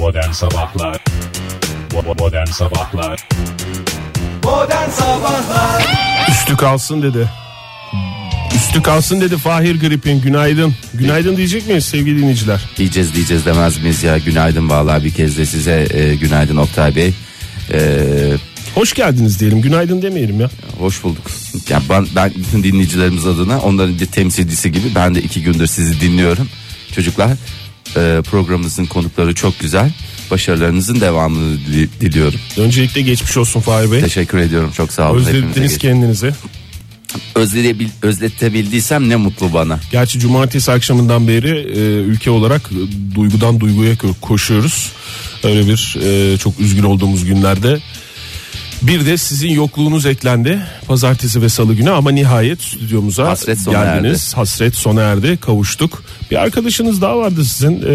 Modern Sabahlar Modern Sabahlar Modern Sabahlar Üstü kalsın dedi. Üstü kalsın dedi Fahir Grip'in günaydın. Günaydın diyecek miyiz sevgili dinleyiciler? Diyeceğiz diyeceğiz demez miyiz ya günaydın vallahi bir kez de size e, günaydın Oktay Bey. E, Hoş geldiniz diyelim günaydın demeyelim ya. hoş bulduk. Ya ben, ben bütün dinleyicilerimiz adına onların bir temsilcisi gibi ben de iki gündür sizi dinliyorum. Çocuklar e, programımızın konukları çok güzel. Başarılarınızın devamını dili- diliyorum. Öncelikle geçmiş olsun Fahir Bey. Teşekkür ediyorum çok sağ olun. Hepinize Özlediniz kendinizi. Özleyebil, özletebildiysem ne mutlu bana. Gerçi cumartesi akşamından beri e, ülke olarak duygudan duyguya ko- koşuyoruz. Öyle bir e, çok üzgün olduğumuz günlerde. Bir de sizin yokluğunuz eklendi pazartesi ve salı günü ama nihayet stüdyomuza Hasret geldiniz. Hasret sona erdi kavuştuk. Bir arkadaşınız daha vardı sizin e,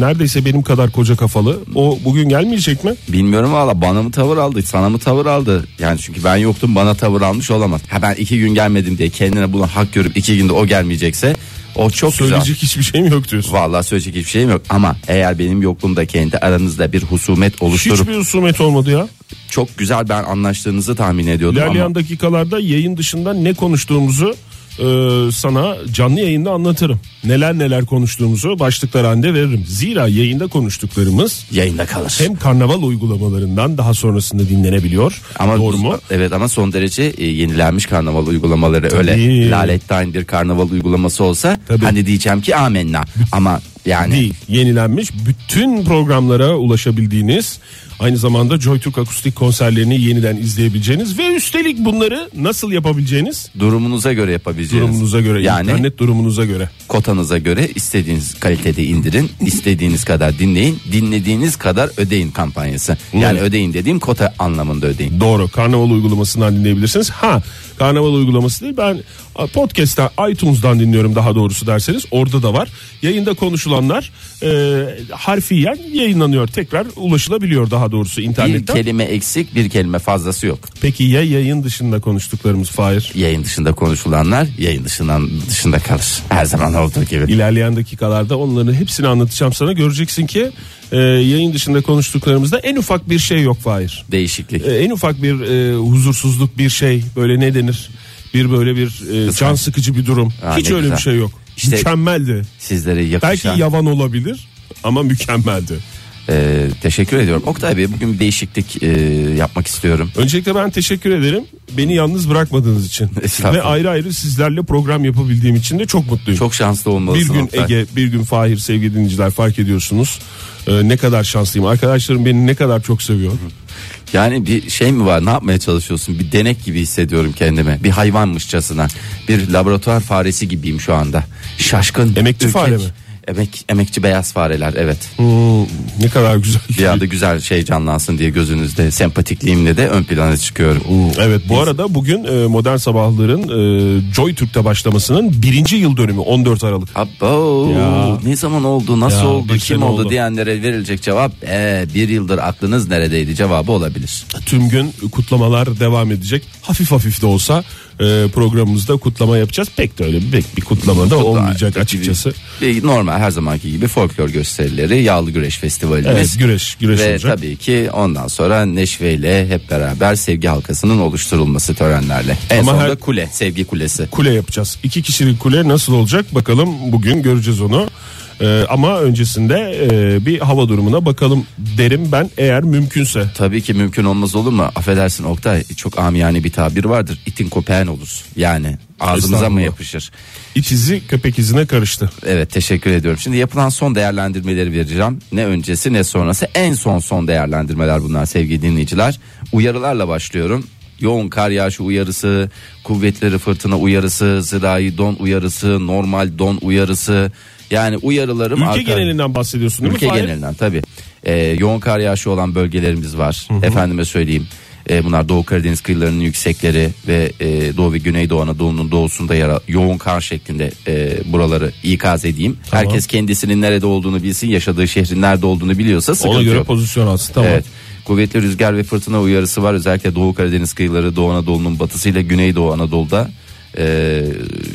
neredeyse benim kadar koca kafalı. O bugün gelmeyecek mi? Bilmiyorum valla bana mı tavır aldı sana mı tavır aldı yani çünkü ben yoktum bana tavır almış olamaz. Ha ben iki gün gelmedim diye kendine bunu hak görüp iki günde o gelmeyecekse o çok Söyleyecek güzel. hiçbir şeyim yok diyorsun. Vallahi söyleyecek hiçbir şeyim yok ama eğer benim yokluğumda kendi aranızda bir husumet oluşturup Hiçbir husumet olmadı ya. Çok güzel ben anlaştığınızı tahmin ediyordum İlerleyen ama dakikalarda yayın dışında ne konuştuğumuzu e, sana canlı yayında anlatırım. Neler neler konuştuğumuzu başlıklar halinde veririm. Zira yayında konuştuklarımız yayında kalır. hem karnaval uygulamalarından daha sonrasında dinlenebiliyor. Ama Doğru mu? Evet ama son derece e, yenilenmiş karnaval uygulamaları öyle lalettayn bir karnaval uygulaması olsa Tabii. hani diyeceğim ki amenna ama yani Değil. Yenilenmiş bütün programlara ulaşabildiğiniz aynı zamanda JoyTürk akustik konserlerini yeniden izleyebileceğiniz ve üstelik bunları nasıl yapabileceğiniz durumunuza göre yapabileceğiniz. durumunuza göre yani internet durumunuza göre. kotanıza göre istediğiniz kalitede indirin, istediğiniz kadar dinleyin, dinlediğiniz kadar ödeyin kampanyası. Yani ödeyin dediğim kota anlamında ödeyin. Doğru. Karnaval uygulamasından dinleyebilirsiniz. Ha, Karnaval uygulaması değil. Ben podcast'ten iTunes'dan dinliyorum daha doğrusu derseniz. Orada da var. Yayında konuşulanlar e, harfiyen yayınlanıyor. Tekrar ulaşılabiliyor daha doğrusu Bir internetten. kelime eksik, bir kelime fazlası yok. Peki ya yayın dışında konuştuklarımız Fahir? Yayın dışında konuşulanlar yayın dışından dışında kalır. Her zaman olduğu gibi. İlerleyen dakikalarda onların hepsini anlatacağım sana. Göreceksin ki e, yayın dışında konuştuklarımızda en ufak bir şey yok Fahir. Değişiklik. E, en ufak bir e, huzursuzluk bir şey böyle ne denir? Bir böyle bir e, can sıkıcı bir durum. Aa, Hiç öyle güzel. bir şey yok. İşte- Mükemmeldi. Sizlere yakışan. Belki yavan olabilir ama mükemmeldi. Ee, teşekkür ediyorum. Oktay Bey bugün bir değişiklik e, yapmak istiyorum. Öncelikle ben teşekkür ederim. Beni yalnız bırakmadığınız için. Estağfurullah. Ve ayrı ayrı sizlerle program yapabildiğim için de çok mutluyum. Çok şanslı bir olmalısın gün Oktay. Ege, bir gün Fahir sevgili dinleyiciler fark ediyorsunuz. Ee, ne kadar şanslıyım. Arkadaşlarım beni ne kadar çok seviyor. Yani bir şey mi var ne yapmaya çalışıyorsun bir denek gibi hissediyorum kendimi bir hayvanmışçasına bir laboratuvar faresi gibiyim şu anda şaşkın Emekçi ürkek. fare mi? Emek, emekçi beyaz fareler evet Hmm, ne kadar güzel. bir anda güzel şey canlansın diye gözünüzde sempatikliğimle de ön plana çıkıyorum. Hmm, Evet bu arada bugün e, Modern Sabahların e, Joy Türk'te başlamasının birinci yıl dönümü 14 Aralık. Abo Ya. ne zaman oldu nasıl Ya, oldu kim oldu, oldu. diyenlere verilecek cevap "Ee, bir yıldır aklınız neredeydi cevabı olabilir. Tüm gün kutlamalar devam edecek. Hafif hafif de olsa e, programımızda kutlama yapacağız. Pek de öyle bir, bir kutlama da olmayacak Peki, açıkçası. bir- normal her zamanki gibi folklor gösterileri yağlı güreş festivalimiz. Evet güreş güreş Ve olacak. tabii ki ondan sonra neşveyle hep beraber sevgi halkasının oluşturulması törenlerle. En Ama sonunda her- kule, sevgi kulesi. Kule yapacağız. İki kişilik kule nasıl olacak bakalım bugün göreceğiz onu. E, ama öncesinde e, bir hava durumuna bakalım derim ben eğer mümkünse. Tabii ki mümkün olmaz olur mu? Affedersin Oktay çok amiyane bir tabir vardır. İtin kopeğin olur. Yani ağzımıza mı yapışır? İç izi köpek izine karıştı. Evet teşekkür ediyorum. Şimdi yapılan son değerlendirmeleri vereceğim. Ne öncesi ne sonrası. En son son değerlendirmeler bunlar sevgili dinleyiciler. Uyarılarla başlıyorum. Yoğun kar yağışı uyarısı, kuvvetleri fırtına uyarısı, zirai don uyarısı, normal don uyarısı. Yani uyarılarım Ülke arka- genelinden bahsediyorsun değil Ülke mi? Fahir? genelinden tabii. Ee, yoğun kar yağışı olan bölgelerimiz var. Efendime söyleyeyim. Ee, bunlar Doğu Karadeniz kıyılarının yüksekleri ve e, Doğu ve Güneydoğu Anadolu'nun doğusunda yer al- yoğun kar şeklinde e, buraları ikaz edeyim. Tamam. Herkes kendisinin nerede olduğunu bilsin, yaşadığı şehrin nerede olduğunu biliyorsa sıkıntı Ona göre yok. pozisyon alsın tamam. Evet. Kuvvetli rüzgar ve fırtına uyarısı var. Özellikle Doğu Karadeniz kıyıları, Doğu Anadolu'nun batısıyla Güneydoğu Anadolu'da e,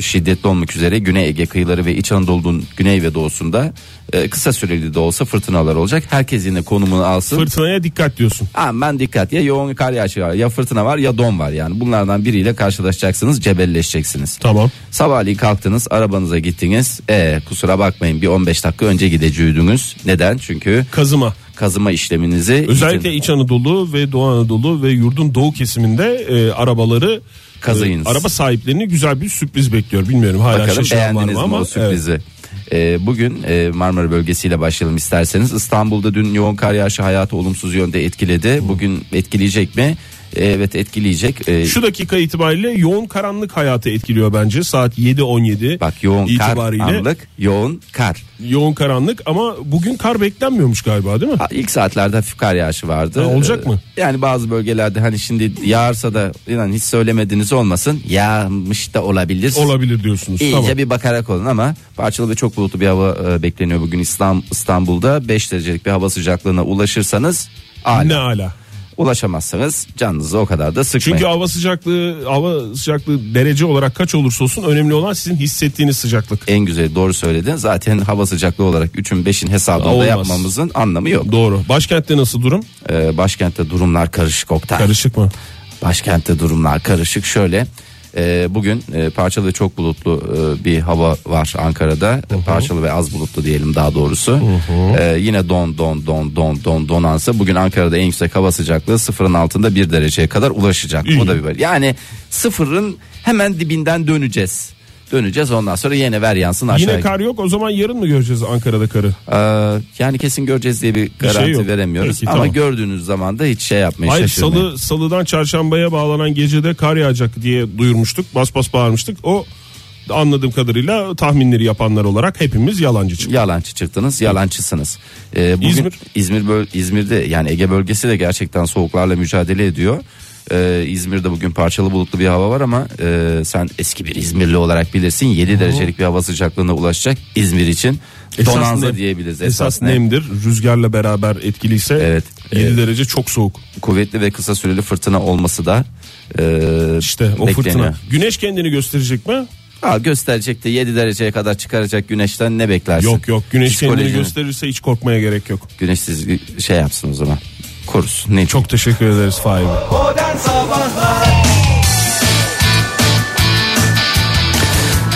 şiddetli olmak üzere Güney Ege kıyıları ve İç Anadolu'nun güney ve doğusunda e, kısa süreli de olsa fırtınalar olacak. Herkes yine konumunu alsın. Fırtınaya dikkat diyorsun. Aman dikkat ya yoğun kar yağışı var ya fırtına var ya don var yani bunlardan biriyle karşılaşacaksınız cebelleşeceksiniz. Tamam. Sabahleyin kalktınız arabanıza gittiniz e, kusura bakmayın bir 15 dakika önce gideceydiniz. Neden? Çünkü Kazıma. Kazıma işleminizi Özellikle izin- İç Anadolu ve Doğu Anadolu ve yurdun doğu kesiminde e, arabaları Kazıyınız. e, araba sahiplerini güzel bir sürpriz bekliyor. Bilmiyorum hala Bakalım beğendiniz mi ama o sürprizi? Ee, bugün e, Marmara bölgesiyle başlayalım isterseniz. İstanbul'da dün yoğun kar yağışı hayatı olumsuz yönde etkiledi. Bugün etkileyecek mi? Evet etkileyecek. Ee. Şu dakika itibariyle yoğun karanlık hayatı etkiliyor bence. Saat 7.17 bak yoğun itibariyle. kar anlık yoğun kar. Yoğun karanlık ama bugün kar beklenmiyormuş galiba değil mi? Ha, İlk saatlerde hafif kar yağışı vardı. Ha, olacak Ee, mı? Yani bazı bölgelerde hani şimdi yağarsa da inan hiç söylemediğiniz olmasın. Yağmış da olabilir. Olabilir diyorsunuz. İyice tamam. bir bakarak olun ama parçalı ve çok bulutlu bir hava e, bekleniyor bugün İslam, İstanbul'da 5 derecelik bir hava sıcaklığına ulaşırsanız. Ne ala. Ulaşamazsanız canınızı o kadar da sıkmayın. Çünkü hava sıcaklığı hava sıcaklığı derece olarak kaç olursa olsun önemli olan sizin hissettiğiniz sıcaklık. en güzel doğru söyledin. Zaten hava sıcaklığı olarak 3'ün 5'in hesabını Olmaz. da yapmamızın anlamı yok. Doğru. Başkentte nasıl durum? Ee, başkentte durumlar karışık Oktay. Karışık mı? Başkentte durumlar karışık. Şöyle e, bugün e, parçalı ve çok bulutlu e, bir hava var Ankara'da. Parçalı ve az bulutlu diyelim daha doğrusu. E, yine don don don don don donansa bugün Ankara'da en yüksek hava sıcaklığı sıfırın altında bir dereceye kadar ulaşacak. İyi. O da bir böyle. Yani sıfırın hemen dibinden döneceğiz. Döneceğiz ondan sonra yine ver yansın aşağıya. Yine kar yok o zaman yarın mı göreceğiz Ankara'da karı? Ee, yani kesin göreceğiz diye bir şey garanti yok. veremiyoruz. Peki, Ama tamam. gördüğünüz zaman da hiç şey yapmayın Hayır şaşırmayın. salı salıdan çarşambaya bağlanan gecede kar yağacak diye duyurmuştuk. Bas bas bağırmıştık. O anladığım kadarıyla tahminleri yapanlar olarak hepimiz yalancı çıktık. Yalancı çıktınız, yalancısınız. Ee, bugün İzmir? İzmir böl- İzmir'de yani Ege bölgesi de gerçekten soğuklarla mücadele ediyor. Ee, İzmir'de bugün parçalı bulutlu bir hava var ama e, sen eski bir İzmirli olarak bilirsin 7 derecelik bir hava sıcaklığına ulaşacak İzmir için. Esas Donanza nem- diyebiliriz. Esas, nem. nemdir. Rüzgarla beraber etkiliyse Evet. 7 Evet. derece çok soğuk. Kuvvetli ve kısa süreli fırtına olması da e, İşte o bekleniyor. fırtına. Güneş kendini gösterecek mi? Ha, gösterecek de 7 dereceye kadar çıkaracak güneşten ne beklersin? Yok yok. Güneş kendini gösterirse hiç korkmaya gerek yok. Güneş sizi şey yapsın o zaman. Korusun. Ne? Çok teşekkür ederiz Fahir. Modern Sabahlar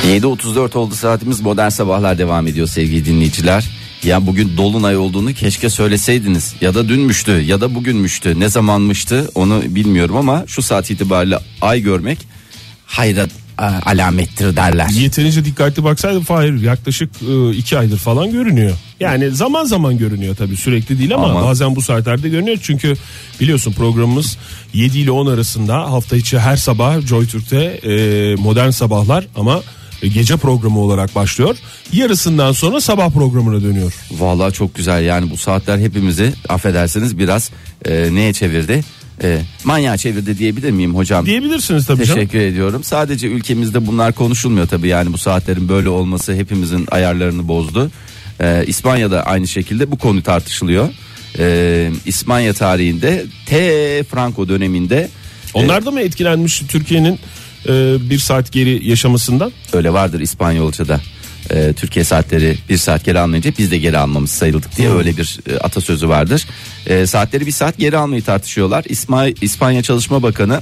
7.34 oldu saatimiz modern sabahlar devam ediyor sevgili dinleyiciler. Ya bugün dolunay olduğunu keşke söyleseydiniz ya da dünmüştü ya da bugünmüştü ne zamanmıştı onu bilmiyorum ama şu saat itibariyle ay görmek hayra a, alamettir derler. Yeterince dikkatli baksaydım Fahir yaklaşık 2 aydır falan görünüyor. Yani zaman zaman görünüyor tabii sürekli değil ama, Ama- bazen bu saatlerde görünüyor. Çünkü biliyorsun programımız 7 ile 10 arasında hafta içi her sabah Joy Türk'te e, modern sabahlar ama e, gece programı olarak başlıyor. Yarısından sonra sabah programına dönüyor. Vallahi çok güzel yani bu saatler hepimizi affedersiniz biraz e, neye çevirdi? E, manyağa çevirdi diyebilir miyim hocam? Diyebilirsiniz tabii canım. Teşekkür ediyorum. Sadece ülkemizde bunlar konuşulmuyor tabii yani bu saatlerin böyle olması hepimizin ayarlarını bozdu. Ee, İspanya'da aynı şekilde bu konu tartışılıyor. Ee, İspanya tarihinde T Franco döneminde Onlar da mı etkilenmiş Türkiye'nin e, bir saat geri yaşamasından? öyle vardır İspanyolca'da. Ee, Türkiye saatleri bir saat geri almayınca biz de geri almamız sayıldık diye öyle bir e, atasözü vardır. Ee, saatleri bir saat geri almayı tartışıyorlar. İsma, İspanya Çalışma Bakanı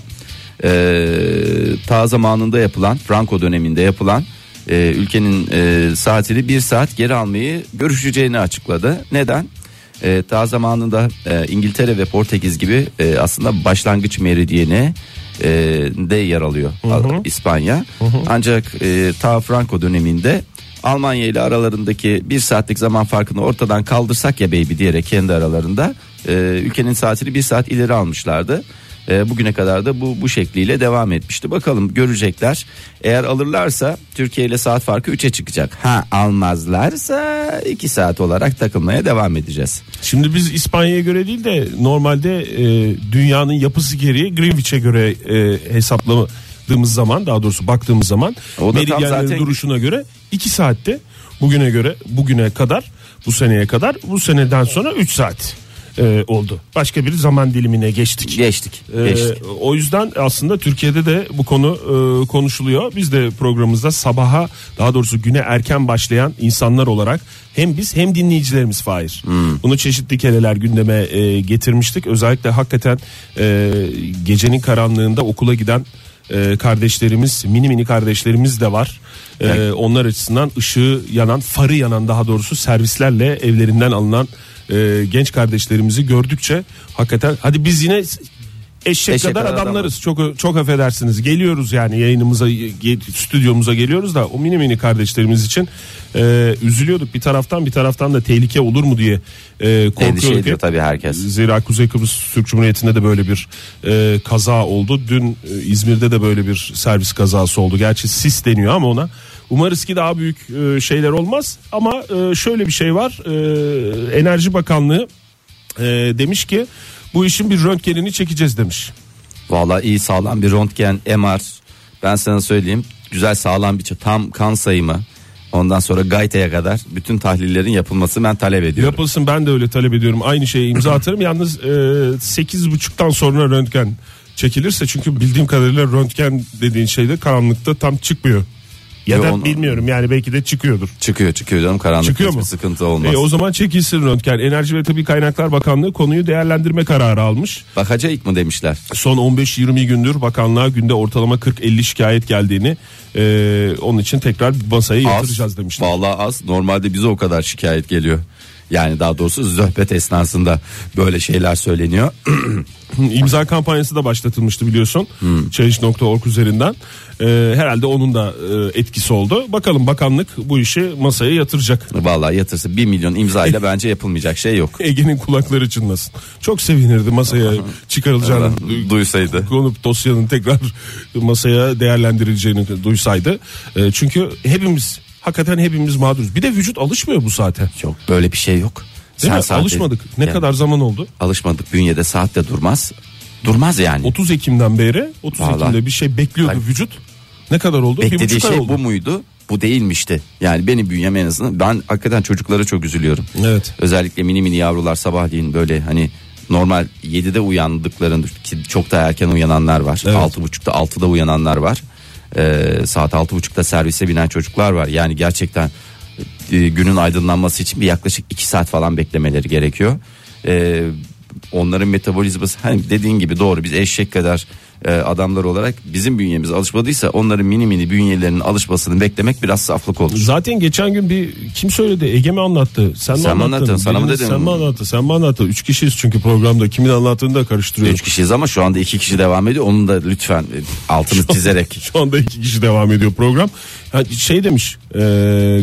e, ta zamanında yapılan Franco döneminde yapılan e, ülkenin e, saatini bir saat geri almayı görüşeceğini açıkladı. Neden? E, ta zamanında e, İngiltere ve Portekiz gibi e, aslında başlangıç meridyeni e, de yer alıyor İspanya. Ancak e, ta Franco döneminde Almanya ile aralarındaki bir saatlik zaman farkını ortadan kaldırsak ya baby diyerek kendi aralarında e, ülkenin saatini bir saat ileri almışlardı. E, bugüne kadar da bu bu şekliyle devam etmişti. Bakalım görecekler. Eğer alırlarsa Türkiye ile saat farkı 3'e çıkacak. Ha almazlarsa 2 saat olarak takılmaya devam edeceğiz. Şimdi biz İspanya'ya göre değil de normalde e, dünyanın yapısı gereği Greenwich'e göre e, hesapladığımız zaman daha doğrusu baktığımız zaman meridyenlerin zaten- duruşuna göre 2 saatte bugüne göre bugüne kadar bu seneye kadar bu seneden sonra 3 saat. e, oldu. Başka bir zaman dilimine geçtik. Geçtik. Ee, geçtik. o yüzden aslında Türkiye'de de bu konu e, konuşuluyor. Biz de programımızda sabaha daha doğrusu güne erken başlayan insanlar olarak hem biz hem dinleyicilerimiz Fahir. Hmm. Bunu çeşitli kereler gündeme e, getirmiştik. Özellikle hakikaten e, gecenin karanlığında okula giden e, kardeşlerimiz mini mini kardeşlerimiz de var. E, onlar açısından ışığı yanan farı yanan daha doğrusu servislerle evlerinden alınan e, genç kardeşlerimizi gördükçe hakikaten hadi biz yine eşek, Eşek kadar adamlarız. Çok çok affedersiniz. Geliyoruz yani yayınımıza, stüdyomuza geliyoruz da o mini mini kardeşlerimiz için e, üzülüyorduk. Bir taraftan bir taraftan da tehlike olur mu diye e, Endişe korkuyorduk. hep. tabii herkes. Zira Kuzey Kıbrıs Türk Cumhuriyeti'nde de böyle bir e, kaza oldu. Dün e, İzmir'de de böyle bir servis kazası oldu. Gerçi sis deniyor ama ona. Umarız ki daha büyük e, şeyler olmaz. Ama e, şöyle bir şey var. E, Enerji Bakanlığı e, demiş ki bu işin bir röntgenini çekeceğiz demiş. Vallahi iyi sağlam bir röntgen MR. Ben sana söyleyeyim. Güzel sağlam bir tam kan sayımı. Ondan sonra gaytaya kadar bütün tahlillerin yapılması ben talep ediyorum. Yapılsın ben de öyle talep ediyorum. Aynı şeye imza atarım. Yalnız e, sekiz buçuktan sonra röntgen çekilirse çünkü bildiğim kadarıyla röntgen dediğin şeyde karanlıkta tam çıkmıyor. Ya Yo, da onu- bilmiyorum yani belki de çıkıyordur. Çıkıyor çıkıyor canım karanlık Çıkıyor hiçbir mu? sıkıntı olmaz. E, o zaman çekilsin röntgen. Enerji ve Tabi Kaynaklar Bakanlığı konuyu değerlendirme kararı almış. Bakacak mı demişler. Son 15-20 gündür bakanlığa günde ortalama 40-50 şikayet geldiğini e, onun için tekrar masaya yatıracağız demişler. Vallahi az. Normalde bize o kadar şikayet geliyor. Yani daha doğrusu zöhbet esnasında böyle şeyler söyleniyor. İmza kampanyası da başlatılmıştı biliyorsun. Hmm. Change.org üzerinden. Ee, herhalde onun da e, etkisi oldu. Bakalım bakanlık bu işi masaya yatıracak. Vallahi yatırsa 1 milyon imzayla bence yapılmayacak şey yok. Ege'nin kulakları çınlasın. Çok sevinirdi masaya çıkarılacağını duysaydı. konup dosyanın tekrar masaya değerlendirileceğini duysaydı. E, çünkü hepimiz hakikaten hepimiz mağduruz. Bir de vücut alışmıyor bu saate. Yok böyle bir şey yok. Değil mi? saate- Alışmadık. Ne Yani kadar zaman oldu? alışmadık bünyede saatte durmaz. Durmaz yani. 30 Ekim'den beri 30 Vallahi. Ekim'de bir şey bekliyordu Ay. vücut. Ne kadar oldu? bir Beklediği ay şey oldu. bu muydu? Bu değilmişti. Yani benim bünyem en azından ben hakikaten çocuklara çok üzülüyorum. Evet. Özellikle mini mini yavrular sabahleyin böyle hani normal 7'de uyandıklarında ki çok da erken uyananlar var. Evet. 6.30'da 6'da uyananlar var. Ee, saat 6.30'da servise binen çocuklar var. Yani gerçekten e, günün aydınlanması için bir yaklaşık 2 saat falan beklemeleri gerekiyor. Ee, onların metabolizması hani dediğin gibi doğru biz eşek kadar e, adamlar olarak bizim bünyemiz alışmadıysa onların mini mini bünyelerinin alışmasını beklemek biraz saflık olur. Zaten geçen gün bir kim söyledi? Ege mi anlattı? Sen, mi Sen mi anlattın? anlattın? Sana mı dedim? Sen mi anlattın? Sen mi anlattın? Üç kişiyiz çünkü programda. Kimin anlattığını da karıştırıyorum. Üç kişiyiz ama şu anda iki kişi devam ediyor. Onun da lütfen e, altını çizerek. Şu anda iki kişi devam ediyor program. Ha, şey demiş e,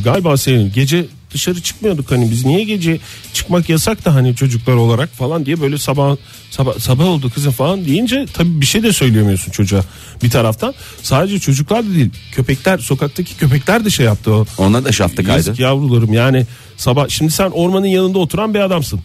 galiba senin gece dışarı çıkmıyorduk hani biz niye gece çıkmak yasak da hani çocuklar olarak falan diye böyle sabah sabah, sabah oldu kızım falan deyince tabii bir şey de söyleyemiyorsun çocuğa bir taraftan. Sadece çocuklar da değil köpekler sokaktaki köpekler de şey yaptı o. Ona da şaftı kaydı. Yazık yavrularım yani sabah şimdi sen ormanın yanında oturan bir adamsın.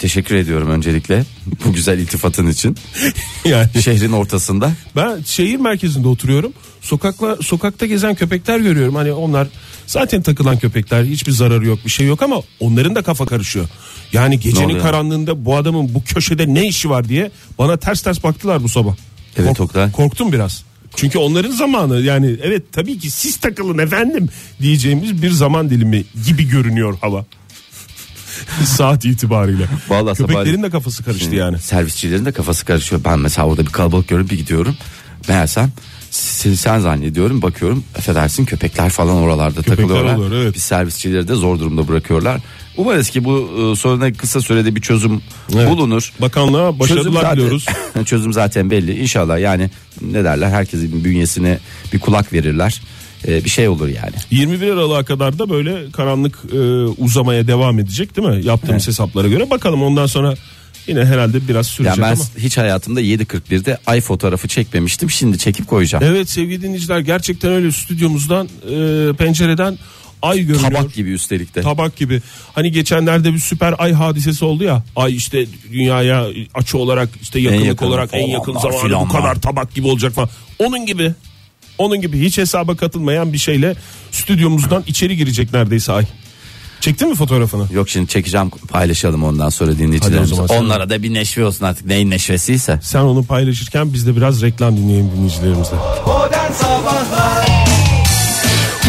Teşekkür ediyorum öncelikle bu güzel iltifatın için. yani Şehrin ortasında. Ben şehir merkezinde oturuyorum. Sokakla sokakta gezen köpekler görüyorum. Hani onlar zaten takılan köpekler. Hiçbir zararı yok, bir şey yok ama onların da kafa karışıyor. Yani gecenin karanlığında bu adamın bu köşede ne işi var diye bana ters ters baktılar bu sabah. Evet, Oktay. Korktum biraz. Çünkü onların zamanı yani evet tabii ki siz takılın efendim diyeceğimiz bir zaman dilimi gibi görünüyor hava. Saat itibariyle. Vallahi Köpeklerin sabah- de kafası karıştı yani. Servisçilerin de kafası karışıyor. Ben mesela orada bir kalabalık görüp bir gidiyorum. Meğersem sen, sen zannediyorum bakıyorum affedersin köpekler falan oralarda takılıyorlar. olur, evet. Bir servisçileri de zor durumda bırakıyorlar. Umarız ki bu e, soruna kısa sürede bir çözüm Evet. bulunur. Bakanlığa başarılar diliyoruz. çözüm zaten belli. İnşallah yani ne derler herkesin bünyesine bir kulak verirler. E, bir şey olur yani. 21 Aralık'a kadar da böyle karanlık e, uzamaya devam edecek değil mi? Yaptığımız hesaplara göre. Bakalım ondan sonra yine herhalde biraz sürecek Yani ben ama. hiç hayatımda 7.41'de ay fotoğrafı çekmemiştim. Şimdi çekip koyacağım. Evet sevgili dinleyiciler gerçekten öyle stüdyomuzdan e, pencereden ay görünüyor. Tabak gibi üstelik de. Tabak gibi. Hani geçenlerde bir süper ay hadisesi oldu ya. Ay işte dünyaya açı olarak işte yakınlık yakın olarak en yakın zamanda bu kadar tabak gibi olacak falan. Onun gibi. Onun gibi hiç hesaba katılmayan bir şeyle stüdyomuzdan içeri girecek neredeyse ay. Çektin mi fotoğrafını? Yok şimdi çekeceğim paylaşalım ondan sonra dinleyicilerimize. Onlara da bir neşve olsun artık neyin neşvesiyse. Sen onu paylaşırken biz de biraz reklam dinleyelim dinleyicilerimizle. Modern Sabahlar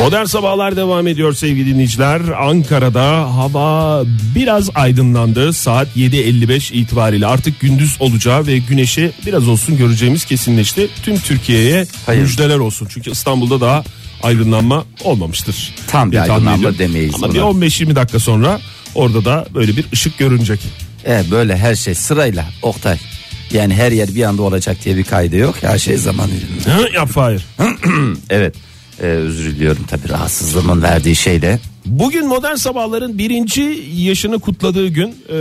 Modern Sabahlar devam ediyor sevgili dinleyiciler. Ankara'da hava biraz aydınlandı. Saat 7.55 itibariyle artık gündüz olacağı ve güneşi biraz olsun göreceğimiz kesinleşti. Tüm Türkiye'ye Hayır. müjdeler olsun. Çünkü İstanbul'da daha aydınlanma olmamıştır. Tam bir diye tahmin aydınlanma ediyorum. demeyiz Ama ona. bir 15-20 dakika sonra orada da böyle bir ışık görünecek. E böyle her şey sırayla Oktay. Yani her yer bir anda olacak diye bir kaydı yok. Her şey zamanıyla. Hı, Yap Fahir. Evet. Ee, özür diliyorum tabii rahatsızlığımın verdiği şeyle. Bugün modern sabahların birinci yaşını kutladığı gün Ee,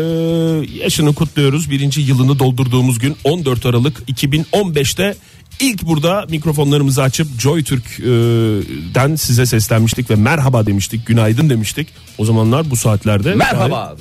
yaşını kutluyoruz birinci yılını doldurduğumuz gün 14 Aralık 2015'te ilk burada mikrofonlarımızı açıp Joy Türk'den size seslenmiştik ve merhaba demiştik günaydın demiştik o zamanlar bu saatlerde Merhaba.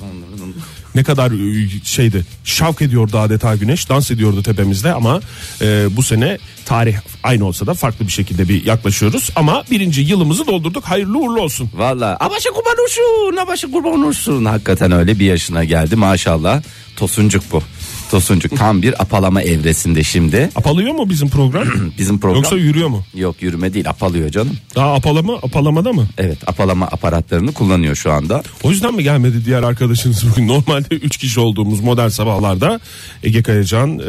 Ne kadar e, şeydi şavk ediyordu adeta güneş dans ediyordu tepemizde ama e, bu sene tarih aynı olsa da farklı bir şekilde bir yaklaşıyoruz ama birinci yılımızı doldurduk hayırlı uğurlu olsun. Valla abaşı kurban olsun abaşı kurban olsun. Hakikaten öyle bir yaşına geldi maşallah. Tosuncuk bu. Tosuncuk tam bir apalama evresinde şimdi. Apalıyor mu bizim program? Bizim program Yoksa yürüyor mu? yok yürüme değil apalıyor canım. Daha apalama apalamada mı? Evet apalama aparatlarını kullanıyor şu anda. O yüzden mi gelmedi diğer arkadaşınız bugün? Normalde 3 kişi olduğumuz modern sabahlarda Ege Kayacan e,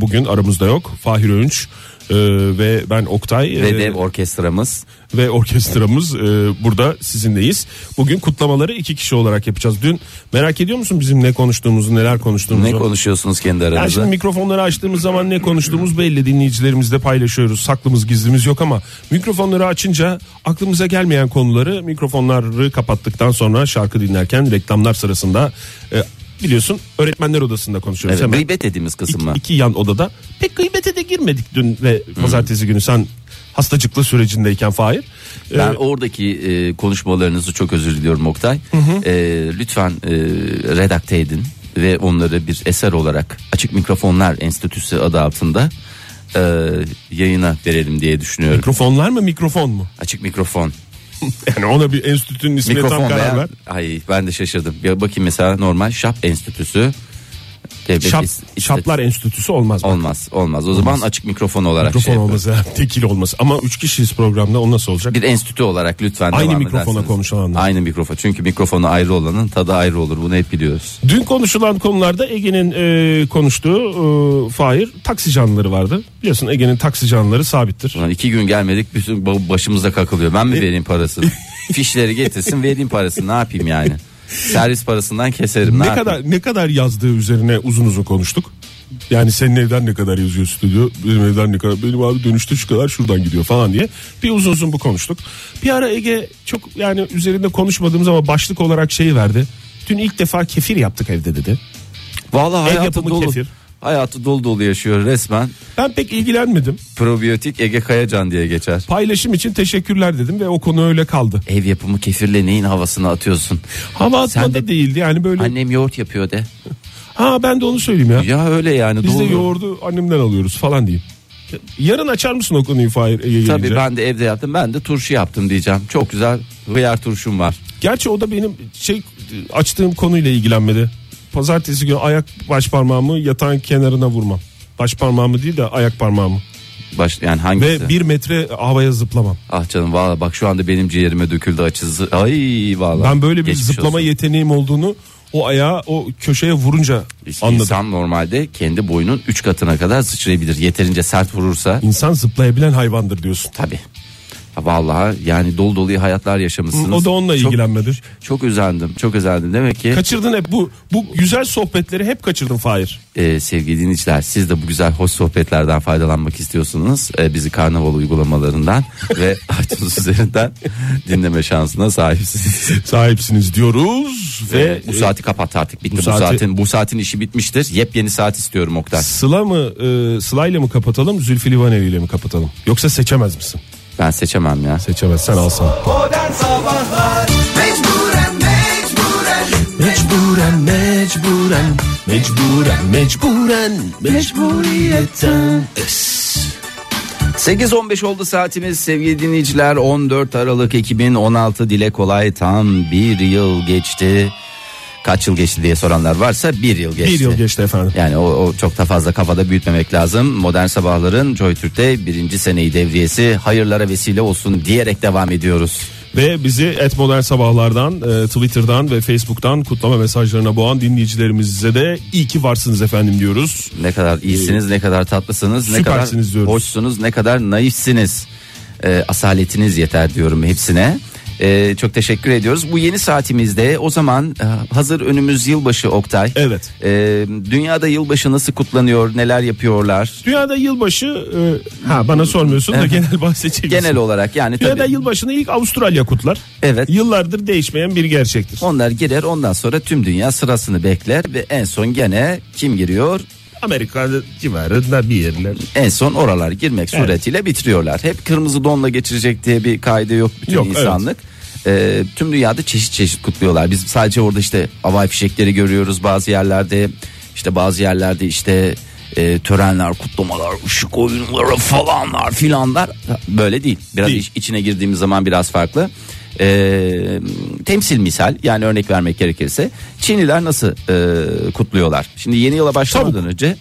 bugün aramızda yok. Fahir Öğünç e, ve ben Oktay Ve e, dev orkestramız ve orkestramız e, burada sizinleyiz. Bugün kutlamaları iki kişi olarak yapacağız. Dün merak ediyor musun bizim ne konuştuğumuzu, neler konuştuğumuzu? ne konuşuyorsunuz kendi Yani aranızda? şimdi mikrofonları açtığımız zaman ne konuştuğumuz belli dinleyicilerimizle paylaşıyoruz. Saklımız gizlimiz yok ama mikrofonları açınca aklımıza gelmeyen konuları mikrofonları kapattıktan sonra şarkı dinlerken reklamlar sırasında e, biliyorsun öğretmenler odasında konuşuyoruz. Evet, Hemen gıybet dediğimiz kısım mı? iki, iki yan odada pek gıybete de girmedik dün ve pazartesi günü sen hastacıklı sürecindeyken Fahir. E, Ben oradaki e, konuşmalarınızı çok özür diliyorum Oktay. E, lütfen e, redakte edin ve onları bir eser olarak Açık Mikrofonlar Enstitüsü adı altında e, yayına verelim diye düşünüyorum. mikrofonlar mı mikrofon mu? Açık mikrofon. Yani ona bir enstitünün ismine tam Mikrofon karar veya ver. ay ben de şaşırdım. Ya bakayım mesela normal şap enstitüsü. Devlet Şap, is- ist- şaplar enstitüsü olmaz. mı? olmaz olmaz. O zaman açık mikrofon olarak Mikrofon şey yapın. olmaz ya. Tekil olmaz. Ama üç kişiyiz programda o nasıl olacak? Bir enstitü olarak lütfen Aynı devam mikrofona edersiniz. konuşanlar. Aynı mikrofon. Çünkü mikrofonu ayrı olanın tadı ayrı olur. Bunu hep biliyoruz. Dün konuşulan konularda Ege'nin e, konuştuğu e, Fahir taksi canlıları vardı. Biliyorsun Ege'nin taksi canlıları sabittir. Ulan iki gün gelmedik bütün ba- başımıza kakılıyor. Ben mi vereyim parasını? Fişleri getirsin vereyim parasını. Ne yapayım yani? Servis parasından keserim. Ne, Ne yapayım? kadar ne kadar yazdığı üzerine uzun uzun konuştuk. Yani senin evden ne kadar yazıyor stüdyo, benim evden ne kadar, benim abi dönüşte şu kadar şuradan gidiyor falan diye. Bir uzun uzun bu konuştuk. Bir ara Ege çok yani üzerinde konuşmadığımız ama başlık olarak şey verdi. Dün ilk defa kefir yaptık evde dedi. Vallahi Ev yapımı dolu. kefir. Hayatı dolu dolu yaşıyor resmen. Ben pek ilgilenmedim. Probiyotik Ege Kayacan diye geçer. Paylaşım için teşekkürler dedim ve o konu öyle kaldı. Ev yapımı kefirle neyin havasını atıyorsun? Hava atma de- da değildi yani böyle. Annem yoğurt yapıyor de. Ha ben de onu söyleyeyim ya. Ya öyle yani. Biz de doğru. yoğurdu annemden alıyoruz falan diyeyim. Yarın açar mısın o konuyu Fahir Ege Tabii ben de evde yaptım. Ben de turşu yaptım diyeceğim. Çok güzel hıyar turşum var. Gerçi o da benim şey açtığım konuyla ilgilenmedi. Pazartesi günü ayak baş parmağımı yatağın kenarına vurmam. Baş parmağımı değil de ayak parmağımı. Baş, yani hangisi? Ve bir metre havaya zıplamam. Ah canım valla bak şu anda benim ciğerime döküldü açızı. Ay valla. Ben böyle bir Geçmiş zıplama olsun. yeteneğim olduğunu o ayağı o köşeye vurunca anladım. İnsan normalde kendi boyunun 3 katına kadar sıçrayabilir. Yeterince sert vurursa İnsan zıplayabilen hayvandır diyorsun. tabi. Vallahi yani dolu dolu hayatlar yaşamışsınız. O da onunla Çok- ilgilenmedi. Çok özendim. Çok özendim. Demek ki Kaçırdın hep bu bu güzel sohbetleri hep kaçırdın Fahir. e, sevgili dinleyiciler siz de bu güzel hoş sohbetlerden faydalanmak istiyorsunuz. E, bizi karnaval uygulamalarından ve iTunes üzerinden dinleme şansına sahipsiniz. Sahipsiniz diyoruz ve Ve bu saati kapat artık bitti. bu Bu, saati- saatin bu saatin işi bitmiştir. Yepyeni saat istiyorum Oktay. Sıla mı e, Sıla ile mi kapatalım Zülfü Livaneli ile mi kapatalım? Yoksa seçemez misin? Ben seçemem ya. Seçemezsen alsan. Modern Sabahlar Mecburen mecburen Mecburen mecburen mecburen mecburen mecburiyetten es. 8.15 oldu saatimiz sevgili dinleyiciler 14 Aralık 2016 dile kolay tam bir yıl geçti. Kaç yıl geçti diye soranlar varsa bir yıl geçti. Bir yıl geçti efendim. Yani o, o çok da fazla kafada büyütmemek lazım. Modern Sabahların Joy Türk'te birinci seneyi devriyesi hayırlara vesile olsun diyerek devam ediyoruz. Ve bizi et modern sabahlardan, e, Twitter'dan ve Facebook'tan kutlama mesajlarına boğan dinleyicilerimize de iyi ki varsınız efendim diyoruz. Ne kadar iyisiniz, ne kadar tatlısınız, ne kadar diyoruz. hoşsunuz, ne kadar naifsiniz. Ee, asaletiniz yeter diyorum hepsine. Ee, çok teşekkür ediyoruz. Bu yeni saatimizde o zaman e, hazır önümüz yılbaşı Oktay. Evet. Ee, dünyada yılbaşı nasıl kutlanıyor, neler yapıyorlar? Dünyada yılbaşı e, ha bana sormuyorsun da genel bahsedecek Genel olarak yani Dünyada tabii. yılbaşını ilk Avustralya kutlar. Evet. Yıllardır değişmeyen bir gerçektir. Onlar girer ondan sonra tüm dünya sırasını bekler ve en son gene kim giriyor? Amerika civarında bir yerler. En son oralar girmek Evet. suretiyle bitiriyorlar. Hep kırmızı donla geçirecek diye bir kaide yok bütün Yok, insanlık. Ee, tüm dünyada çeşit çeşit kutluyorlar. Biz sadece orada işte havai fişekleri görüyoruz bazı yerlerde. işte bazı yerlerde işte e, törenler, kutlamalar, ışık oyunları falanlar filanlar böyle değil. Biraz Değil. iç- içine girdiğimiz zaman biraz farklı. Ee, temsil misal yani örnek vermek gerekirse Çinliler nasıl e, kutluyorlar? Şimdi yeni yıla başlamadan Tavuk. önce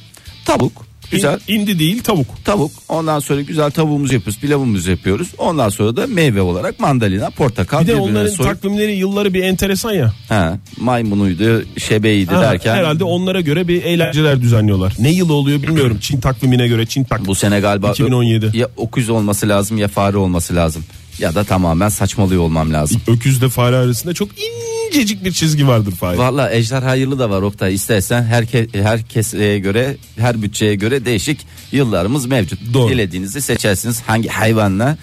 tavuk güzel İn- indi değil tavuk. tavuk ondan sonra güzel tavuğumuzu yapıyoruz pilavımızı yapıyoruz ondan sonra da meyve olarak mandalina portakal Bir de onların soyup- takvimleri yılları bir enteresan ya. ha, maymunuydu şebeydi Ha, derken Herhalde onlara göre bir eğlenceler düzenliyorlar. Ne yılı oluyor bilmiyorum. Çin takvimine göre Çin takvimi. bu sene galiba 2017. ya okuz olması lazım ya fare olması lazım ya da tamamen saçmalıyor olmam lazım. Öküzle fare arasında çok incecik bir çizgi vardır Fahir. Valla ejder hayırlı da var Oktay istersen herke, herkese göre her bütçeye göre değişik yıllarımız mevcut. Doğru. Dilediğinizi seçersiniz hangi hayvanla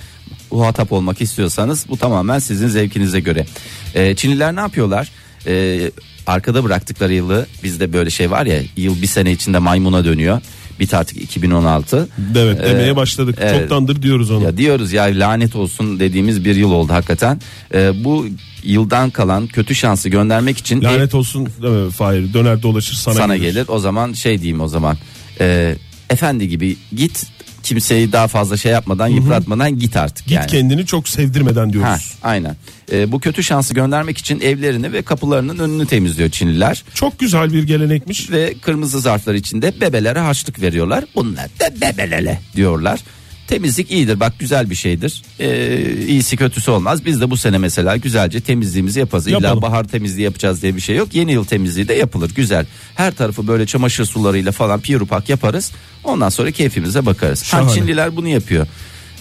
muhatap olmak istiyorsanız bu tamamen sizin zevkinize göre. Ee, Çinliler ne yapıyorlar? Ee, arkada bıraktıkları yılı bizde böyle şey var ya yıl bir sene içinde maymuna dönüyor. Bit artık 2016. Evet Ee, demeye başladık. evet. Çoktandır diyoruz onu. Ya diyoruz ya lanet olsun dediğimiz bir yıl oldu hakikaten. Ee, bu yıldan kalan kötü şansı göndermek için Lanet olsun deme Fahir. Döner dolaşır sana, sana gelir. gelir. O zaman şey diyeyim o zaman. Ee, efendi gibi git kimseyi daha fazla şey yapmadan yıpratmadan git artık Git yani. kendini çok sevdirmeden diyoruz. Ha, aynen. Ee, bu kötü şansı göndermek için evlerini ve kapılarının önünü temizliyor Çinliler Çok güzel bir gelenekmiş. ve kırmızı zarflar içinde bebelere harçlık veriyorlar. Bunlar da bebelele diyorlar. Temizlik iyidir bak güzel bir şeydir. Ee, iyisi kötüsü olmaz. Biz de bu sene mesela güzelce temizliğimizi yaparız. İlla Yapalım. bahar temizliği yapacağız diye bir şey yok. Yeni yıl temizliği de yapılır güzel. Her tarafı böyle çamaşır sularıyla falan pirupak yaparız. Ondan sonra keyfimize bakarız. Ha. Çinliler bunu yapıyor.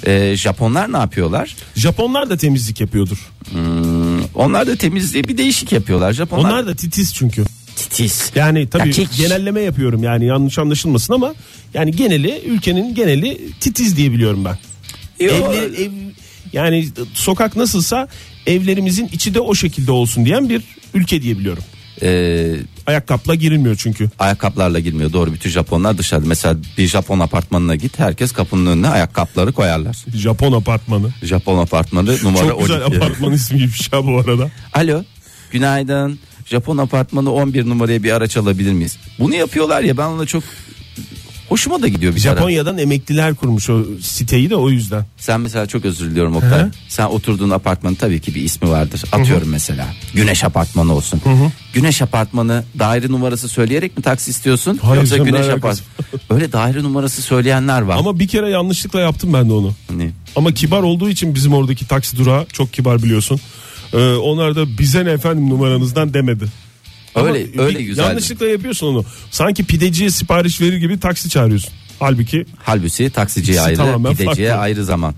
Ee, Japonlar ne yapıyorlar? Japonlar da temizlik yapıyordur. Onlar da temizliği bir değişik yapıyorlar. Japonlar Onlar da titiz çünkü. Titiz. Yani tabii Dakik. genelleme yapıyorum yani yanlış anlaşılmasın ama yani geneli ülkenin geneli titiz diye biliyorum ben. Evli- ev, yani sokak nasılsa evlerimizin içi de o şekilde olsun diyen bir ülke diye biliyorum. Ee, Ayakkabıla girilmiyor çünkü. ayakkabılarla girmiyor. Doğru bütün Japonlar dışarıda. Mesela bir Japon apartmanına git. Herkes kapının önüne ayakkabıları koyarlar. Japon apartmanı. Japon apartmanı numara Çok güzel 12. apartman ismiymiş ya bu arada. Alo. Günaydın. Japon apartmanı 11 numaraya bir araç alabilir miyiz? Bunu yapıyorlar ya ben ona çok hoşuma da gidiyor bir taraf. Japonya'dan emekliler kurmuş o siteyi de o yüzden. Sen mesela çok özür diliyorum Oktay. Hı hı. Sen oturduğun apartmanın tabii ki bir ismi vardır. Atıyorum mesela. Güneş apartmanı olsun. Güneş apartmanı daire numarası söyleyerek mi taksi istiyorsun? Hayır Yoksa güneş apartmanı. Öyle daire numarası söyleyenler var. Ama bir kere yanlışlıkla yaptım ben de onu. Ne? Ama kibar olduğu için bizim oradaki taksi durağı çok kibar biliyorsun. Ee, onlar da bize ne efendim numaranızdan demedi. Ama Öyle öyle güzel. Yanlışlıkla yapıyorsun onu. Sanki pideciye sipariş verir gibi taksi çağırıyorsun. Halbuki Halbuki taksiciye ayrı, gideciye farklı. ayrı zaman.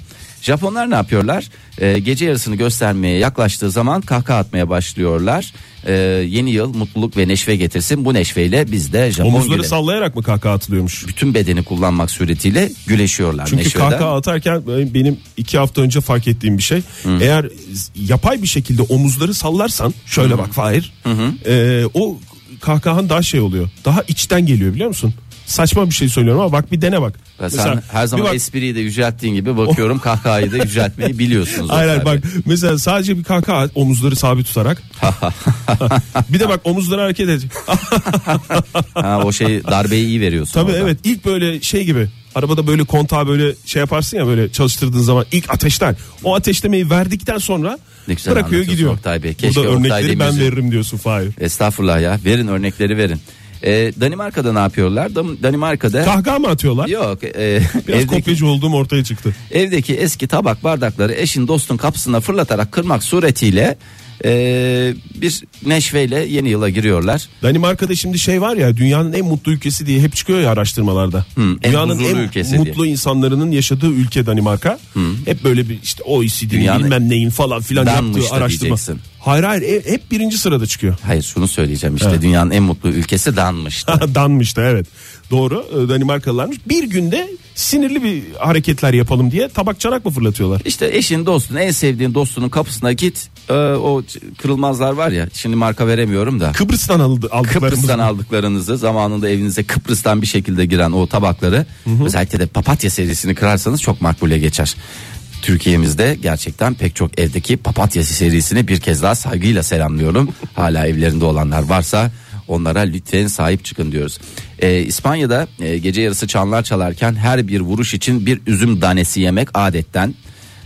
Japonlar ne yapıyorlar? Ee, gece yarısını göstermeye yaklaştığı zaman kahkaha atmaya başlıyorlar. Ee, yeni yıl mutluluk ve neşve getirsin. Bu neşveyle biz de Japon omuzları güle- sallayarak mı kahkaha atılıyormuş? bütün bedeni kullanmak suretiyle güleşiyorlar. Çünkü neşveden. kahkaha atarken benim iki hafta önce fark ettiğim bir şey. Eğer yapay bir şekilde omuzları sallarsan şöyle bak Fahir. e, o kahkahan daha şey oluyor. Daha içten geliyor biliyor musun? Saçma bir şey söylüyorum ama bak bir dene bak. Ve sen Mesela her zaman bak- espriyi de yücelttiğin gibi bakıyorum kahkahayı da yüceltmeyi biliyorsunuz. Oktay bak mesela sadece bir kahkaha omuzları sabit tutarak. bir de bak omuzları hareket edecek. Bey. Ha, o şey darbeyi iyi veriyorsun. Tabii orada. evet ilk böyle şey gibi Arabada böyle kontağı böyle şey yaparsın ya böyle çalıştırdığın zaman ilk ateşten o ateşlemeyi verdikten sonra bırakıyor gidiyor. Oktay Bey. Keşke Burada örnekleri ben veririm diyorsun Fahir. Estağfurullah ya. Verin örnekleri verin. Ee, Danimarka'da ne yapıyorlar? Danimarka'da Kahkaha mı atıyorlar? yok. e, Biraz evdeki, kopyacı olduğum ortaya çıktı. evdeki eski tabak bardakları eşin dostun kapısına fırlatarak kırmak suretiyle e, bir neşveyle yeni yıla giriyorlar. Danimarka'da şimdi şey var ya dünyanın en mutlu ülkesi diye hep çıkıyor ya araştırmalarda. en dünyanın huzurlu en ülkesi mutlu insanların yaşadığı ülke Danimarka. Hep böyle bir işte OECD'nin bilmem neyin falan filan yaptığı araştırma. diyeceksin. Hayır hayır e- hep birinci sırada çıkıyor. Hayır şunu söyleyeceğim işte dünyanın en mutlu ülkesi danmıştı. Danmıştı evet. Doğru e, Danimarkalılarmış. Bir günde sinirli bir hareketler yapalım diye tabak çanak mı fırlatıyorlar? İşte eşin dostun en sevdiğin dostunun kapısına git Ee, o kırılmazlar var ya şimdi marka veremiyorum da Kıbrıs'tan aldı, aldıklarımız. Kıbrıs'tan aldıklarınızı zamanında evinize Kıbrıs'tan bir şekilde giren o tabakları özellikle de papatya serisini kırarsanız çok makbule geçer. Türkiye'mizde gerçekten pek çok evdeki papatya serisini bir kez daha saygıyla selamlıyorum. Hala evlerinde olanlar varsa onlara lütfen sahip çıkın diyoruz. Ee, İspanya'da e, gece yarısı çanlar çalarken her bir vuruş için bir üzüm danesi yemek adetten.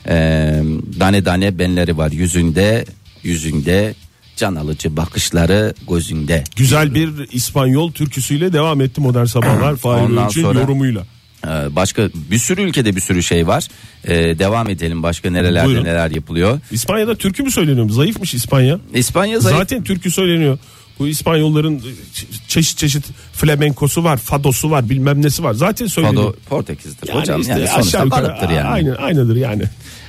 Ee, tane tane benleri var yüzünde, yüzünde can alıcı bakışları gözünde. Güzel bir İspanyol türküsüyle devam etti modern sabahlar. Fahir Öğünç'ün yorumuyla. Ee, başka bir sürü ülkede bir sürü şey var. Ee, devam edelim başka nerelerde Buyurun. neler yapılıyor. İspanya'da türkü mü söyleniyor? Zayıfmış İspanya. İspanya zayıf. Zaten türkü söyleniyor. Bu İspanyolların çeşit çeşit flamenkosu var, fadosu var, bilmem nesi var. Zaten söyleniyor. Fado Portekiz'dir Yani hocam işte yani aşağı sonuçta yukarı yani. Aynen, aynıdır yani.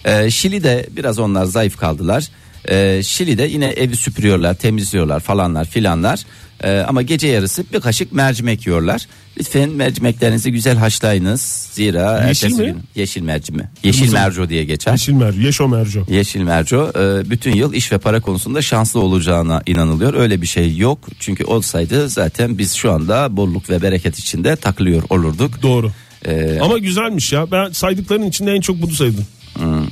Ee, Şili'de biraz onlar zayıf kaldılar. Ee, Şili'de yine evi süpürüyorlar, temizliyorlar falanlar filanlar. Ee, ama gece yarısı bir kaşık mercimek yiyorlar. Lütfen mercimeklerinizi güzel haşlayınız. Zira Yeşil ertesi mi? gün yeşil mercimek. Yeşil Kırmızı mı? merco diye geçer. Yeşil merco, yeşo merco. Yeşil merco e, bütün yıl iş ve para konusunda şanslı olacağına inanılıyor. Öyle bir şey yok. Çünkü olsaydı zaten biz şu anda bolluk ve bereket içinde takılıyor olurduk. Doğru. Ee, Ama güzelmiş ya. Ben saydıkların içinde en çok bunu saydım.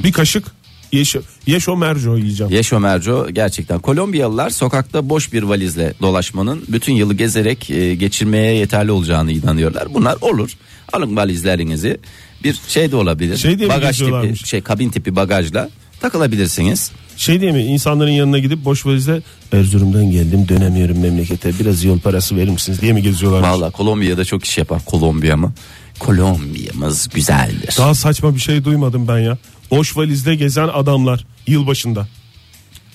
Bir kaşık yeşo, yeşo merco yiyeceğim. Yeşo merco gerçekten Kolombiyalılar sokakta boş bir valizle dolaşmanın bütün yılı gezerek e, geçirmeye yeterli olacağını inanıyorlar. Bunlar olur. Alın valizlerinizi bir şey de olabilir. Şey diye Bagaj tipi şey kabin tipi bagajla takılabilirsiniz. Şey diye mi insanların yanına gidip boş valizle Erzurum'dan geldim dönemiyorum memlekete biraz yol parası verir misiniz diye mi geziyorlar? Valla Kolombiya'da çok iş yapar. Kolombiya mı? Kolombiya'mız güzeldir. Daha saçma bir şey duymadım ben ya. Boş valizle gezen adamlar yılbaşında.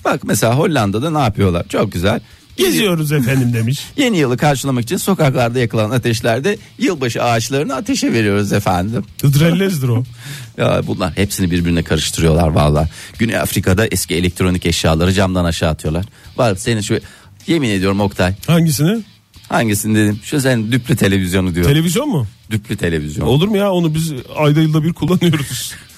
Bak mesela Hollanda'da ne yapıyorlar? Çok güzel. Geziyoruz efendim demiş. Yeni yılı karşılamak için sokaklarda yakılan ateşlerde yılbaşı ağaçlarını ateşe veriyoruz efendim. Hıdrellezdir o. Ya bunlar hepsini birbirine karıştırıyorlar valla. Güney Afrika'da eski elektronik eşyaları camdan aşağı atıyorlar. Var senin şu yemin ediyorum Oktay. Hangisini? Hangisini dedim? Şu sen düplü televizyonu diyor. Televizyon mu? düplü televizyon. Olur mu ya onu biz ayda yılda bir kullanıyoruz.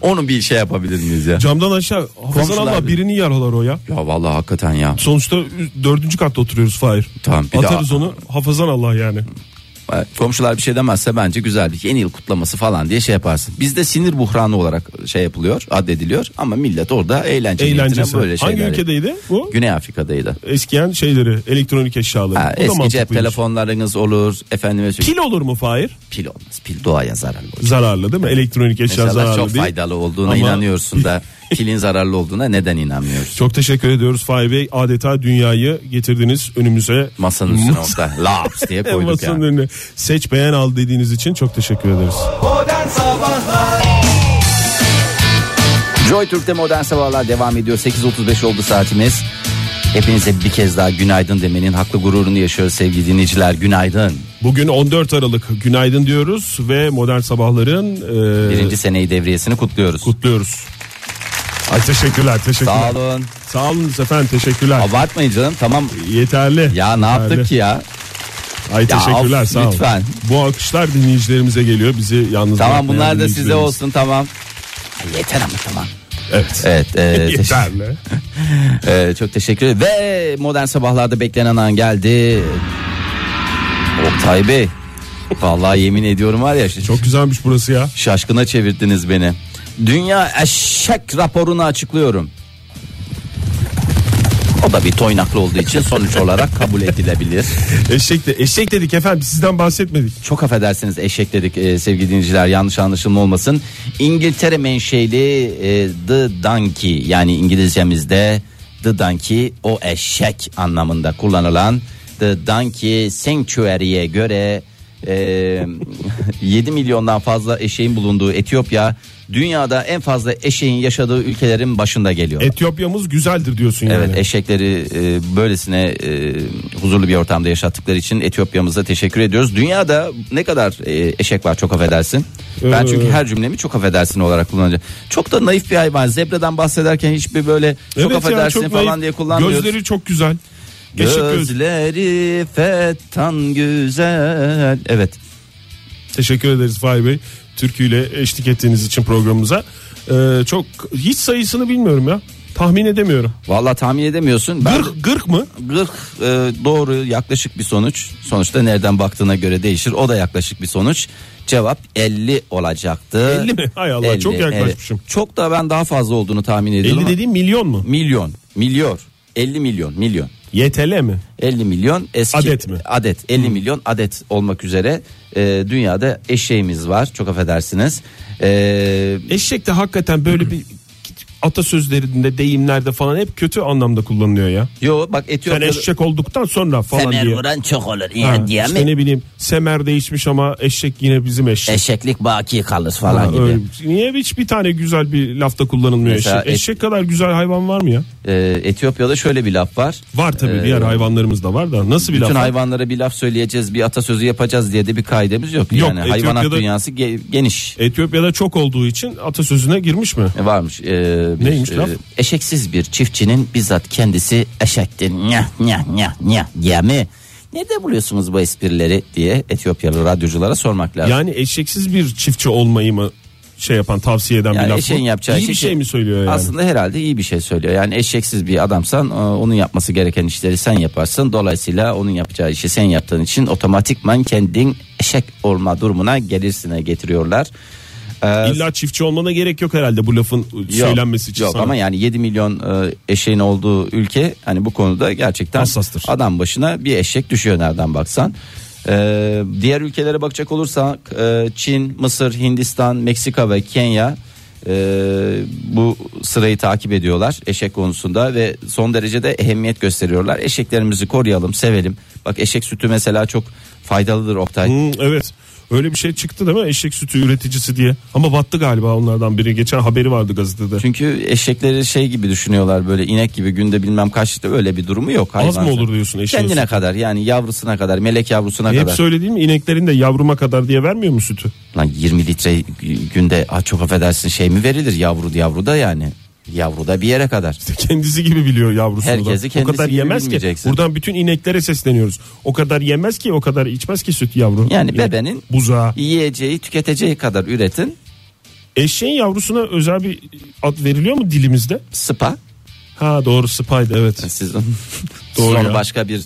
Onu bir şey yapabilir miyiz ya? Camdan aşağı hafızan Komşular Allah bir- birini yaralar o ya. Ya vallahi hakikaten ya. Sonuçta dördüncü katta oturuyoruz Fahir. Tamam, bir Atarız daha- onu hafızan Allah yani. Komşular bir şey demezse bence güzel bir yeni yıl kutlaması falan diye şey yaparsın. Bizde sinir buhranı olarak şey yapılıyor, addediliyor ama millet orada eğlence Eğlencesi. böyle şeyler. Hangi ülkedeydi bu? Güney Afrika'daydı. Eskiyen şeyleri elektronik eşyaları. Ha, eski cep telefonlarınız olur, efendime. Pil olur mu Fahir? Pil olmaz. Pil doğaya zararlı. olur. Zararlı değil mi? Elektronik eşya Mesela zararlı çok değil. faydalı olduğuna Ama- inanıyorsun da pilin zararlı olduğuna neden inanmıyorsun? Çok teşekkür ediyoruz Fahir Bey. Adeta dünyayı getirdiniz önümüze. Masanın üstüne orada laps diye koyduk Masanın yani. önüne. Seç beğen al dediğiniz için çok teşekkür ederiz. Modern Sabahlar Joy Türk'te modern sabahlar devam ediyor. 8.35 oldu saatimiz. Hepinize bir kez daha günaydın demenin haklı gururunu yaşıyoruz sevgili dinleyiciler. Günaydın. Bugün 14 Aralık günaydın diyoruz ve modern sabahların e, Birinci seneyi devriyesini kutluyoruz. kutluyoruz. Ay teşekkürler teşekkürler. Sağ olun. Sağ olun efendim teşekkürler. Abartmayın canım tamam. Yeterli. Ya ne Yeterli. yaptık ki ya? Ay teşekkürler of, sağ olun. lütfen. Bu alkışlar dinleyicilerimize geliyor. Bizi yalnız Tamam bunlar da size olsun tamam. Yeter ama tamam. Evet. Evet. e, Yeterli. e, çok teşekkür ederim. Ve modern sabahlarda beklenen an geldi. Oktay Bey. Vallahi yemin ediyorum var ya. Çok güzelmiş burası ya. Şaşkına çevirdiniz beni. Dünya eşek raporunu açıklıyorum. O da bir toynaklı olduğu için sonuç olarak kabul edilebilir. Eşek de eşek dedik efendim sizden bahsetmedik. Çok affedersiniz eşek dedik e, sevgili dinleyiciler yanlış anlaşılma olmasın. İngiltere menşeli e, The Donkey yani İngilizcemizde The Donkey o eşek anlamında kullanılan The Donkey Sanctuary'e göre e, 7 milyondan fazla eşeğin bulunduğu Etiyopya dünyada en fazla eşeğin yaşadığı ülkelerin başında geliyor. Etiyopya'mız güzeldir diyorsun yani. Evet eşekleri e, böylesine e, huzurlu bir ortamda yaşattıkları için Etiyopya'mıza teşekkür ediyoruz. Dünyada ne kadar e, eşek var çok affedersin. Ben Ee, çünkü her cümlemi çok affedersin olarak kullanacağım. Çok da naif bir hayvan. Zebradan bahsederken hiçbir böyle çok Evet ya, affedersin çok falan naif. diye kullanmıyoruz. Gözleri çok güzel. Göz. Gözleri fettan güzel. Evet. Teşekkür ederiz Fahri Bey. Türküyle eşlik ettiğiniz için programımıza. Ee, çok hiç sayısını bilmiyorum ya. Tahmin edemiyorum. Vallahi tahmin edemiyorsun. Ben Gırk, gırk mı? 40 e, doğru yaklaşık bir sonuç. Sonuçta nereden baktığına göre değişir. O da yaklaşık bir sonuç. Cevap 50 olacaktı. 50 mi? Hay Allah, çok yaklaşmışım. Çok da ben daha fazla olduğunu tahmin ediyorum. 50 ama- dediğim milyon mu? milyon, milyon. 50 milyon, milyon. YTL mi? 50 milyon eski Adet mi? Adet 50 milyon adet olmak üzere e, dünyada eşeğimiz var. Çok affedersiniz. E, Eşek de hakikaten böyle bir atasözlerinde deyimlerde falan hep kötü anlamda kullanılıyor ya. yo bak Sen Etiyopya'da eşek olduktan sonra falan semer diye. vuran çok olur. Ha, Ya, diye işte mi? ne bileyim semer değişmiş ama eşek yine bizim eşek. Eşeklik baki kalır falan Ha, gibi. öyle. Niye hiç bir tane güzel bir lafta kullanılmıyor Mesela eşek? et- Eşek kadar güzel hayvan var mı ya? Ee, Etiyopya'da şöyle bir laf var. Var tabii Ee, diğer hayvanlarımız da var da nasıl bir Bütün laf? var? hayvanlara bir laf söyleyeceğiz, bir atasözü yapacağız diye de bir kaidemiz yok. Yok, yani hayvanat Etiyopya'da- dünyası ge- geniş. Etiyopya'da çok olduğu için atasözüne girmiş mi? E, Varmış. Ee, bir, Neymiş laf? eşeksiz bir çiftçinin bizzat kendisi eşektir. Nyah nyah nyah nyah diye mi? Nerede buluyorsunuz bu esprileri diye Etiyopyalı radyoculara sormak lazım. Yani eşeksiz bir çiftçi olmayı mı şey yapan tavsiye eden bir Yani laf eşeğin mı? yapacağı İyi bir şey mi söylüyor yani? Aslında herhalde iyi bir şey söylüyor. Yani eşeksiz bir adamsan e, onun yapması gereken işleri sen yaparsın. Dolayısıyla onun yapacağı işi sen yaptığın için otomatikman kendin eşek olma durumuna gelirsine getiriyorlar. Ee, İlla çiftçi olmana gerek yok herhalde bu lafın söylenmesi için yok sana. ama yani 7 milyon e, eşeğin olduğu ülke hani bu konuda gerçekten Hassastır. adam başına bir eşek düşüyor nereden baksan. Ee, diğer ülkelere bakacak olursak e, Çin, Mısır, Hindistan, Meksika ve Kenya e, bu sırayı takip ediyorlar eşek konusunda ve son derece de ehemmiyet gösteriyorlar. Eşeklerimizi koruyalım, sevelim. Bak eşek sütü mesela çok faydalıdır Oktay. Hmm, evet. Öyle bir şey çıktı değil mi? Eşek sütü üreticisi diye. Ama battı galiba onlardan biri. Geçen haberi vardı gazetede. Çünkü eşekleri şey gibi düşünüyorlar böyle inek gibi günde bilmem kaçta öyle bir durumu yok. Az mı olur diyorsun eşeğin Kendine sütü? kadar yani yavrusuna kadar melek yavrusuna Hep kadar. söylediğim ineklerin de yavruma kadar diye vermiyor mu sütü? Lan 20 litre günde ah çok affedersin şey mi verilir yavru yavru da yani. Yavru da bir yere kadar. Kendisi gibi biliyor yavrusunu Herkesi da. O kendisi kadar gibi yemez ki. bilmeyeceksin. Buradan bütün ineklere sesleniyoruz. O kadar yemez ki o kadar içmez ki süt yavru. Yani bebenin Buzağı. yiyeceği tüketeceği kadar üretin Eşeğin yavrusuna özel bir ad veriliyor mu dilimizde? spa. Ha doğru spaydı evet. Siz, onu- Doğru onu ya. başka bir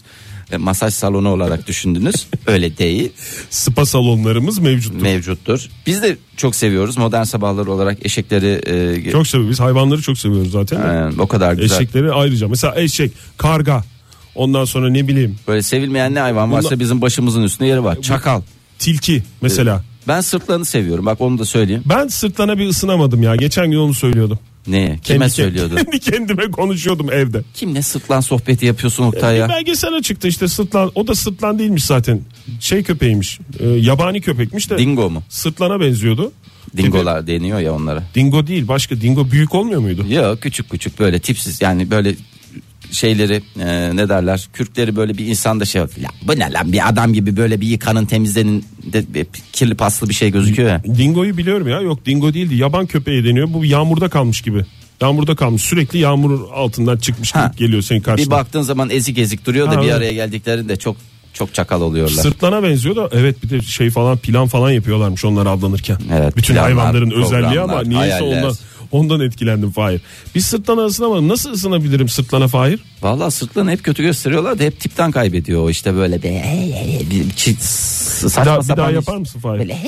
masaj salonu olarak düşündünüz. Öyle değil. Spa salonlarımız mevcut. Mevcuttur. Biz de çok seviyoruz modern sabahlar olarak eşekleri e, Çok seviyoruz. Hayvanları çok seviyoruz zaten. de. e, o kadar güzel. Eşekleri ayrıca. Mesela eşek, karga. Ondan sonra ne bileyim Böyle sevilmeyen ne hayvan varsa Bunlar- bizim başımızın üstünde yeri var. Çakal. tilki mesela. Ben sırtlarını seviyorum. Bak onu da söyleyeyim. Ben sırtlana bir ısınamadım ya. Geçen gün onu söylüyordum. Ne? Kime Kendi- söylüyordun? Kendi kendime konuşuyordum evde. Kimle sırtlan sohbeti yapıyorsun Oktay Bir ya? belgesel çıktı işte sırtlan. O da sırtlan değilmiş zaten. Şey köpeğiymiş. e, yabani köpekmiş de. Dingo mu? Sırtlana benziyordu. Dingolar deniyor ya onlara. Dingo değil başka. Dingo büyük olmuyor muydu? Yok küçük küçük böyle tipsiz yani böyle şeyleri e, ne derler kürkleri böyle bir insanda şey ya bu ne lan bir adam gibi böyle bir yıkanın temizlenin de, bir kirli paslı bir şey gözüküyor ya. Dingo'yu biliyorum ya. Yok dingo değildi. Yaban köpeği deniyor. Bu yağmurda kalmış gibi. Yağmurda kalmış. Sürekli yağmur altından çıkmış gibi Ha. geliyor senin karşına. Bir baktığın zaman ezik ezik duruyor da Ha, bir evet. araya geldiklerinde çok çok çakal oluyorlar. Sırtlana benziyor da evet bir de şey falan plan falan yapıyorlarmış onlar avlanırken. Evet, Bütün planlar, hayvanların özelliği ama programlar, niyeyse hayaller. ondan ondan etkilendim Fahir. Biz sırtlana ısınamadım. Nasıl ısınabilirim sırtlana Fahir? Vallahi sırtlarını hep kötü gösteriyorlar da hep tipten kaybediyor işte böyle bir, bir, çi- saçma Bir daha, bir sapan daha bir- yapar mısın Fahir? Böyle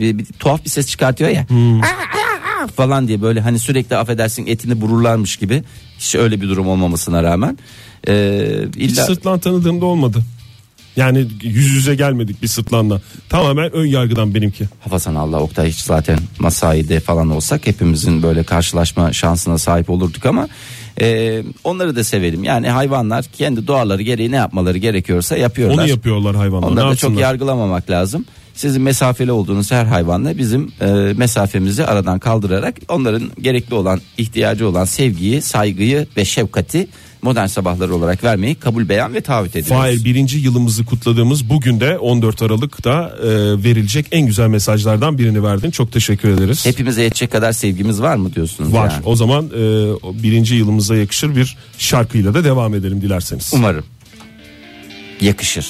bir, bir tuhaf bir ses çıkartıyor ya. Hmm. falan diye böyle hani sürekli affedersin etini bururlarmış gibi hiç öyle bir durum olmamasına rağmen e, Hiç illa sırtlan tanıdığımda olmadı. Yani yüz yüze gelmedik bir sırtlanla. Tamamen ön yargıdan benimki. Hafazan Allah Oktay hiç zaten masaide falan olsak hepimizin böyle karşılaşma şansına sahip olurduk ama e, onları da sevelim. Yani hayvanlar kendi doğaları gereği ne yapmaları gerekiyorsa yapıyorlar. Onu yapıyorlar hayvanlar. Onları da çok yargılamamak lazım. Sizin mesafeli olduğunuz her hayvanla bizim e, mesafemizi aradan kaldırarak onların gerekli olan ihtiyacı olan sevgiyi, saygıyı ve şefkati modern sabahlar olarak vermeyi kabul beyan ve taahhüt ediyoruz. Fahir birinci yılımızı kutladığımız bugün de 14 Aralık'ta e, verilecek en güzel mesajlardan birini verdin. Çok teşekkür ederiz. Hepimize yetecek kadar sevgimiz var mı diyorsunuz? Var. yani? O zaman e, birinci yılımıza yakışır bir şarkıyla da devam edelim dilerseniz. Umarım. Yakışır.